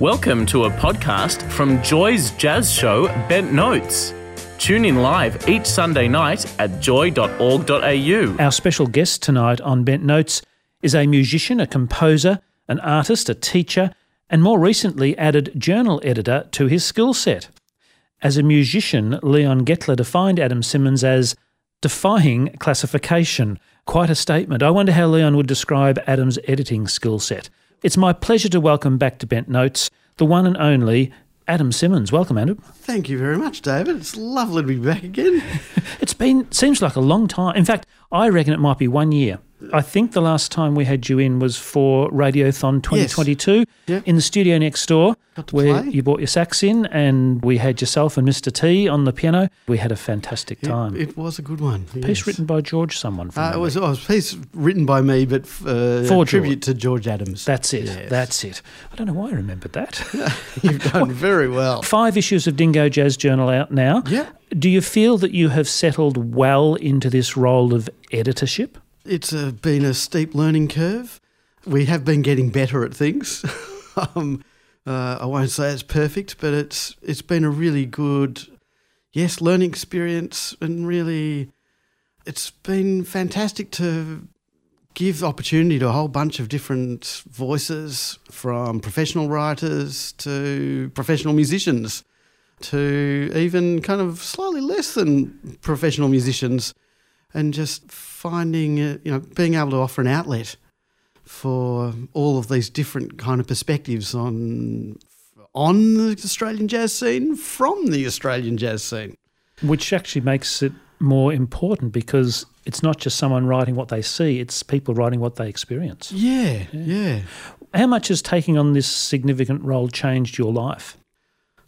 Welcome to a podcast from Joy's jazz show, Bent Notes. Tune in live each Sunday night at joy.org.au. Our special guest tonight on Bent Notes is a musician, a composer, an artist, a teacher, and more recently added journal editor to his skill set. As a musician, Leon Gettler defined Adam Simmons as defying classification. Quite a statement. I wonder how Leon would describe Adam's editing skill set. It's my pleasure to welcome back to Bent Notes the one and only Adam Simmons. Welcome, Adam. Thank you very much, David. It's lovely to be back again. It's been seems like a long time. In fact, I reckon it might be one year. I think the last time we had you in was for Radiothon 2022 Yeah. in the studio next door, where play. you brought your sax in, and we had yourself and Mr. T on the piano. We had a fantastic time. It, it was a good one. Piece written by George, someone from Uh, it was, oh, it was a piece written by me, but uh, For a tribute to George Adams. That's it. Yes. That's it. I don't know why I remembered that. You've done very well. Five issues of Dingo Jazz Journal out now. Yeah. Do you feel that you have settled well into this role of editorship? It's uh, been a steep learning curve. We have been getting better at things. um, uh, I won't say it's perfect, but it's it's been a really good, yes, learning experience, and really, it's been fantastic to give opportunity to a whole bunch of different voices, from professional writers to professional musicians, to even kind of slightly less than professional musicians and just finding, uh, you know, being able to offer an outlet for all of these different kind of perspectives on on the Australian jazz scene from the Australian jazz scene. Which actually makes it more important because it's not just someone writing what they see, it's people writing what they experience. Yeah, yeah. How much has taking on this significant role changed your life?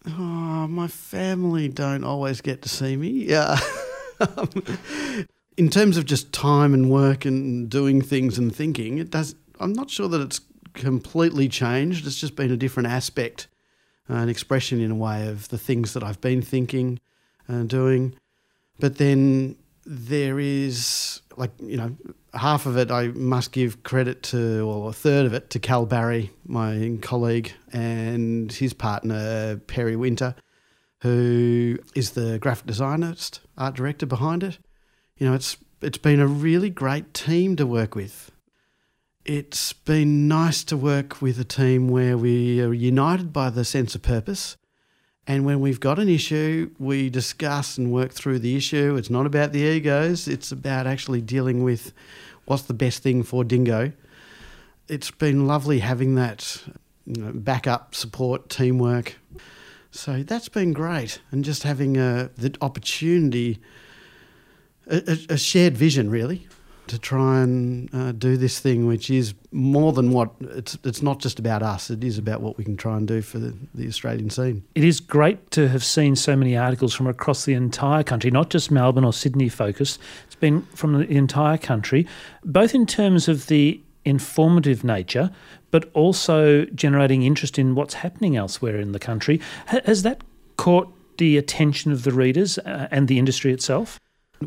Oh, my family don't always get to see me. Yeah. In terms of just time and work and doing things and thinking, it does. I'm not sure that it's completely changed. It's just been a different aspect, uh, an expression in a way of the things that I've been thinking and doing. But then there is like you know half of it I must give credit to, or a third of it to Cal Barry, my colleague, and his partner Perry Winter, who is the graphic designerist, art director behind it. You know, it's it's been a really great team to work with. It's been nice to work with a team where we are united by the sense of purpose. And when we've got an issue, we discuss and work through the issue. It's not about the egos, it's about actually dealing with what's the best thing for Dingo. It's been lovely having that you know, backup, support, teamwork. So that's been great. And just having a, the opportunity, a, a, shared vision, really, to try and uh, do this thing, which is more than what it's. It's not just about us. It is about what we can try and do for the, the Australian scene. It is great to have seen so many articles from across the entire country, not just Melbourne or Sydney focused. It's been from the entire country, both in terms of the informative nature, but also generating interest in what's happening elsewhere in the country. Ha- Has that caught the attention of the readers uh, and the industry itself?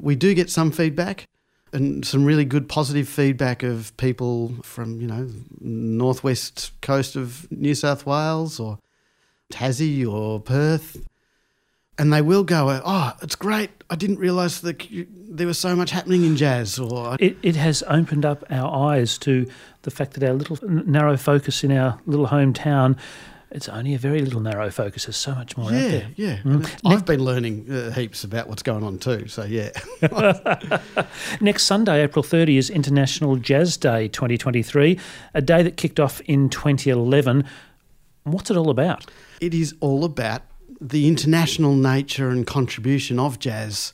We do get some feedback and some really good positive feedback of people from you know northwest coast of New South Wales or Tassie or Perth. And they will go, oh, it's great. I didn't realise that there was so much happening in jazz. Or It, it has opened up our eyes to the fact that our little narrow focus in our little hometown, it's only a very little narrow focus. There's so much more out there. yeah. Mm. I've been learning uh, heaps about what's going on too. So yeah, Next Sunday, April 30, is International Jazz Day 2023, a day that kicked off in 2011. What's it all about? it is all about the international nature and contribution of jazz.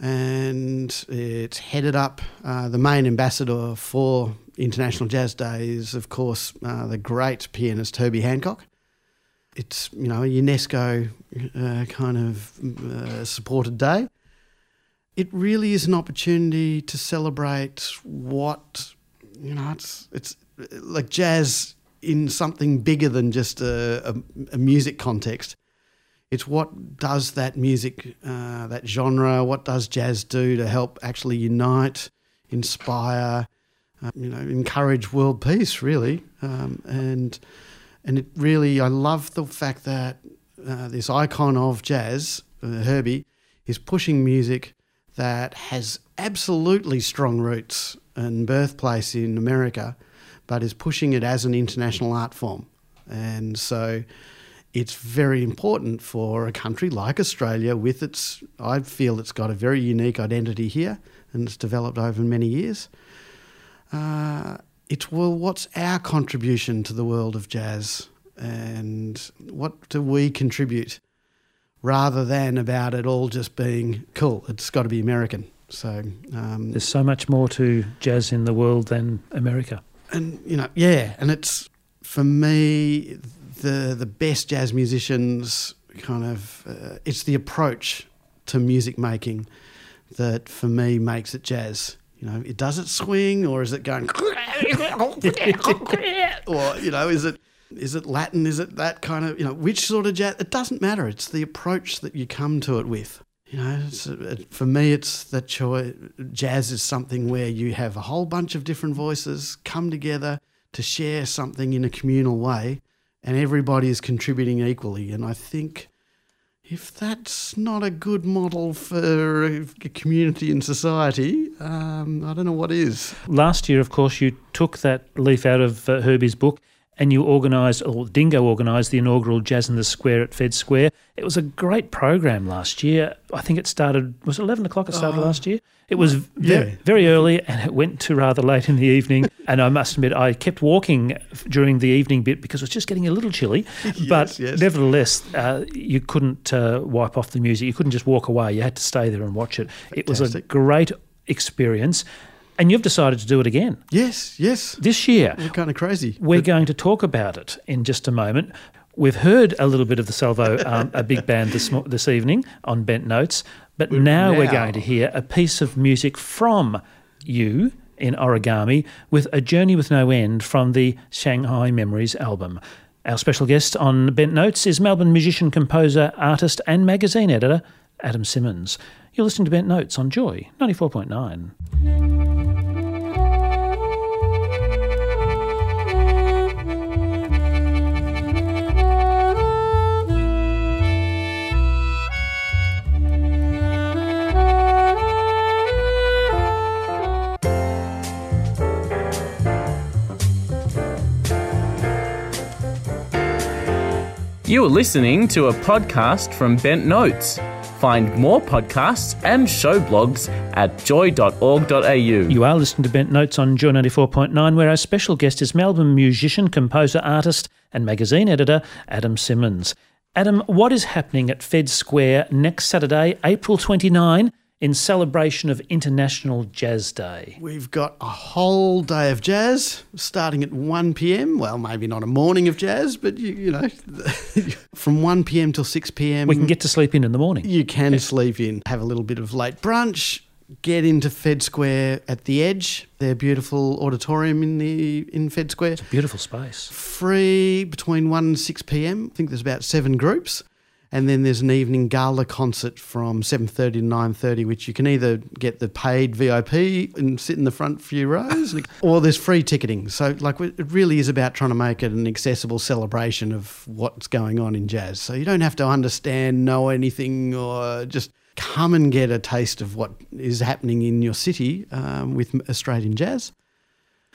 And it's headed up, uh, the main ambassador for International Jazz Day is, of course, uh, the great pianist Herbie Hancock. It's you know a UNESCO uh, kind of uh, supported day. It really is an opportunity to celebrate what you know. It's it's like jazz in something bigger than just a, a, a music context. It's what does that music, uh, that genre, what does jazz do to help actually unite, inspire, uh, you know, encourage world peace, really. Um, and and it really, I love the fact that uh, this icon of jazz, uh, Herbie, is pushing music that has absolutely strong roots and birthplace in America, but is pushing it as an international art form. And so it's very important for a country like Australia, with its, I feel it's got a very unique identity here and it's developed over many years. Uh, it's, well, what's our contribution to the world of jazz and what do we contribute rather than about it all just being cool, it's got to be American. So um, there's so much more to jazz in the world than America. And, you know, yeah, and it's for me, the the best jazz musicians kind of uh, it's the approach to music making that for me makes it jazz. You know, it does it swing or is it going or you know, is it is it Latin? Is it that kind of you know which sort of jazz? It doesn't matter. It's the approach that you come to it with. You know, uh, for me, it's that choice. Jazz is something where you have a whole bunch of different voices come together to share something in a communal way, and everybody is contributing equally. And I think if that's not a good model for a community and society, um, I don't know what is. Last year, of course, you took that leaf out of uh, Herbie's book and you organised, or Dingo organised, the inaugural Jazz in the Square at Fed Square. It was a great program last year. I think it started, was it 11 o'clock it started uh, last year? It was very, very early and it went to rather late in the evening. and I must admit, I kept walking during the evening bit because it was just getting a little chilly. yes, but yes. nevertheless, uh, you couldn't uh, wipe off the music. You couldn't just walk away. You had to stay there and watch it. Fantastic. It was a great experience. And you've decided to do it again. Yes, yes. This year. We're kind of crazy. We're going to talk about it in just a moment. We've heard a little bit of the Salvo, um, a big band this, this evening on Bent Notes, but now, now we're going to hear a piece of music from you in origami with A Journey with No End from the Shanghai Memories album. Our special guest on Bent Notes is Melbourne musician, composer, artist, and magazine editor Adam Simmons. You're listening to Bent Notes on Joy 94.9. You are listening to a podcast from Bent Notes. Find more podcasts and show blogs at joy.org.au. You are listening to Bent Notes on Joy 94.9, where our special guest is Melbourne musician, composer, artist, and magazine editor Adam Simmons. Adam, what is happening at Fed Square next Saturday, April 29? In celebration of International Jazz Day. We've got a whole day of jazz starting at 1 p.m. Well, maybe not a morning of jazz, but you, you know, from 1 p.m. till 6 p.m. We can get to sleep in in the morning. You can yes. sleep in, have a little bit of late brunch, get into Fed Square at the Edge, their beautiful auditorium in the in Fed Square. It's a beautiful space. Free between 1 and 6 p.m. I think there's about seven groups and then there's an evening gala concert from 7.30 to 9.30 which you can either get the paid vip and sit in the front few rows or there's free ticketing. So like it really is about trying to make it an accessible celebration of what's going on in jazz. So you don't have to understand know anything or just come and get a taste of what is happening in your city um, with australian jazz.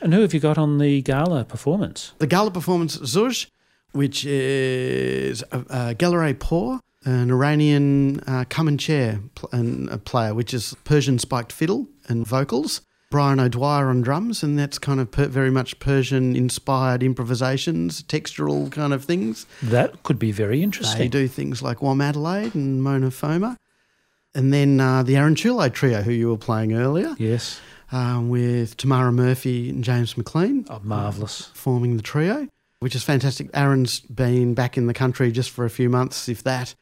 And who have you got on the gala performance? The gala performance ZÖJ which is Gelareh Pour, an Iranian uh, Kamancheh pl- and a player, which is Persian spiked fiddle and vocals. Brian O'Dwyer on drums, and that's kind of per- very much Persian inspired improvisations, textural kind of things. That could be very interesting. They do things like Womadelaide and Mona Foma. And then uh, the Aaron Choulai trio, who you were playing earlier. Yes. Uh, with Tamara Murphy and James McLean. Oh, marvellous. Forming the trio which is fantastic. Aaron's been back in the country just for a few months, if that,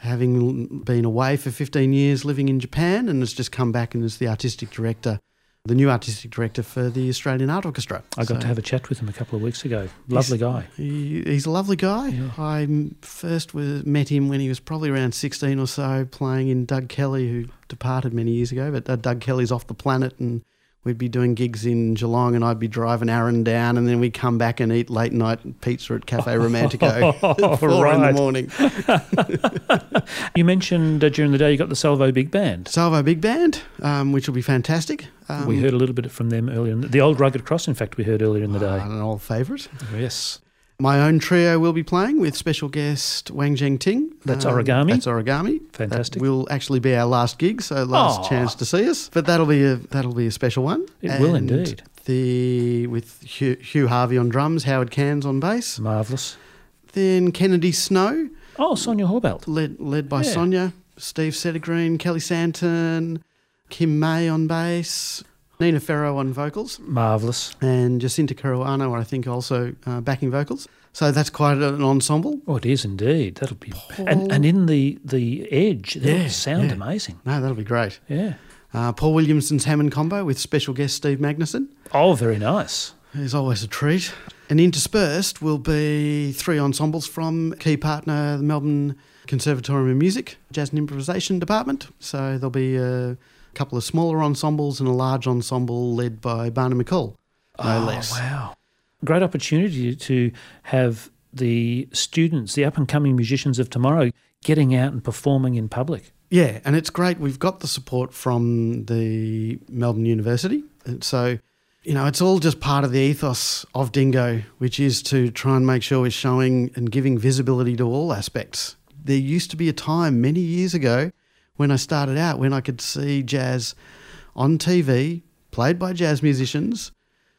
having been away for 15 years living in Japan, and has just come back and is the artistic director, the new artistic director for the Australian Art Orchestra. I got So to have a chat with him a couple of weeks ago. Lovely guy. He, he's a lovely guy. I first was, met him when he was probably around 16 or so, playing in Doug Kelly, who departed many years ago. But uh, Doug Kelly's off the planet, and we'd be doing gigs in Geelong, and I'd be driving Aaron down, and then we'd come back and eat late night pizza at Cafe Romantico at four in the morning. You mentioned uh, during the day you got the Salvo Big Band. Salvo Big Band, um, which will be fantastic. Um, we heard a little bit from them earlier. In the, the old Rugged Cross, in fact, we heard earlier in the day. an old favourite. yes. My own trio will be playing with special guest Wang Zheng Ting. That's Um, origami? That's origami. Fantastic. That will actually be our last gig, so last Aw. chance to see us. But that'll be a that'll be a special one. It will indeed. The with Hugh, Hugh Harvey on drums, Howard Cairns on bass, Marvellous. then Kennedy Snow, Oh, Sonia Horbelt. led led by Yeah. Sonia, Steve Sedergreen, Kelly Santon, Kim May on bass, Nina Ferro on vocals. Marvellous. and Jacinta Caruano, I think, also uh, backing vocals. So that's quite an ensemble. Oh, it is indeed. That'll be. And, and in the, the edge, that'll Yeah, sound yeah. amazing. No, that'll be great. Yeah. Uh, Paul Williamson's Hammond combo with special guest Steve Magnusson Oh, very nice. is always a treat. And interspersed will be three ensembles from key partner, the Melbourne Conservatorium of Music, Jazz and Improvisation Department. So there'll be a couple of smaller ensembles and a large ensemble led by Barney McAll, no oh, less. Wow. Great opportunity to have the students, the up and coming musicians of tomorrow, getting out and performing in public. Yeah, and it's great. We've got the support from the Melbourne University. And so, you know, it's all just part of the ethos of Dingo, which is to try and make sure we're showing and giving visibility to all aspects. There used to be a time many years ago when I started out when I could see jazz on TV, played by jazz musicians,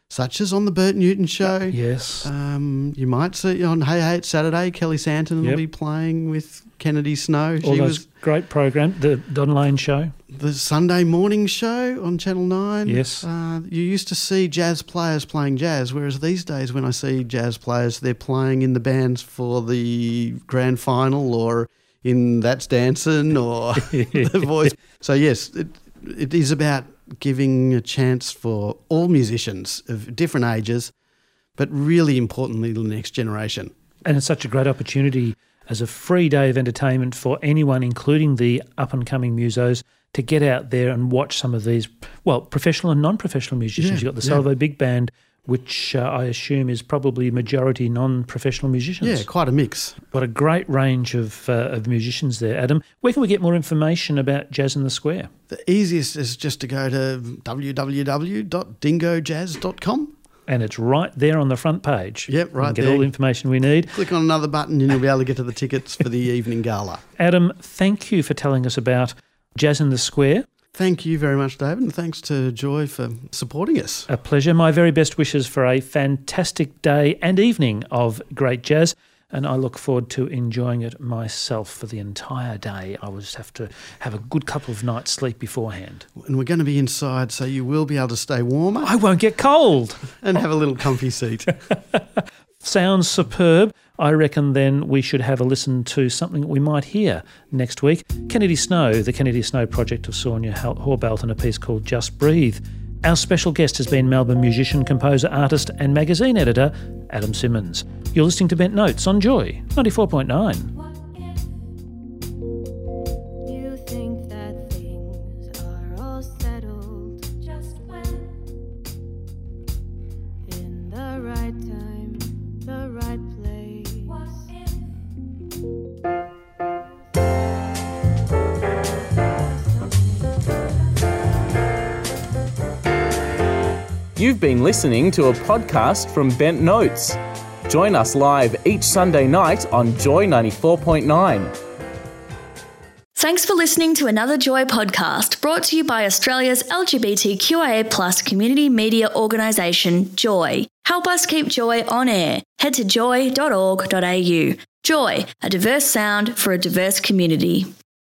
such as on the Bert Newton show. Yes. Um, you might see on Hey Hey It's Saturday, Kelly Santon will be playing with Kennedy Snow. All She those was great program, the Don Lane show. the Sunday morning show on Channel 9. Yes. Uh, you used to see jazz players playing jazz, whereas these days, when I see jazz players, they're playing in the bands for the grand final or in That's Dancing or The Voice. So, yes, it, it is about giving a chance for all musicians of different ages, but really importantly, the next generation. And it's such a great opportunity as a free day of entertainment for anyone, including the up and coming musos, to get out there and watch some of these, well, professional and non professional musicians. Yeah, You've got the yeah. Salvo Big Band, which uh, I assume is probably majority non professional musicians. Yeah, quite a mix. What a great range of, uh, of musicians there, Adam. Where can we get more information about Jazz in the Square? The easiest is just to go to www.dingojazz.com. And it's right there on the front page. Yep, right get there. all the information we need. Click on another button and you'll be able to get to the tickets for the evening gala. Adam, thank you for telling us about Jazz in the Square. Thank you very much, David, and thanks to Joy for supporting us. A pleasure. My very best wishes for a fantastic day and evening of great jazz. And I look forward to enjoying it myself for the entire day. I will just have to have a good couple of nights' sleep beforehand. And we're going to be inside, so you will be able to stay warmer I won't get cold. and have a little comfy seat. Sounds superb. I reckon then we should have a listen to something that we might hear next week. Kennedy Snow, the Kennedy Snow project of Sonia Horbelt, and a piece called Just Breathe. Our special guest has been Melbourne musician, composer, artist, and magazine editor Adam Simmons. You're listening to Bent Notes on Joy 94.9. You've been listening to a podcast from Bent Notes. Join us live each Sunday night on Joy 94.9. Thanks for listening to another Joy podcast brought to you by Australia's LGBTQIA plus community media organisation, Joy. Help us keep Joy on air. Head to joy.org.au. Joy, a diverse sound for a diverse community.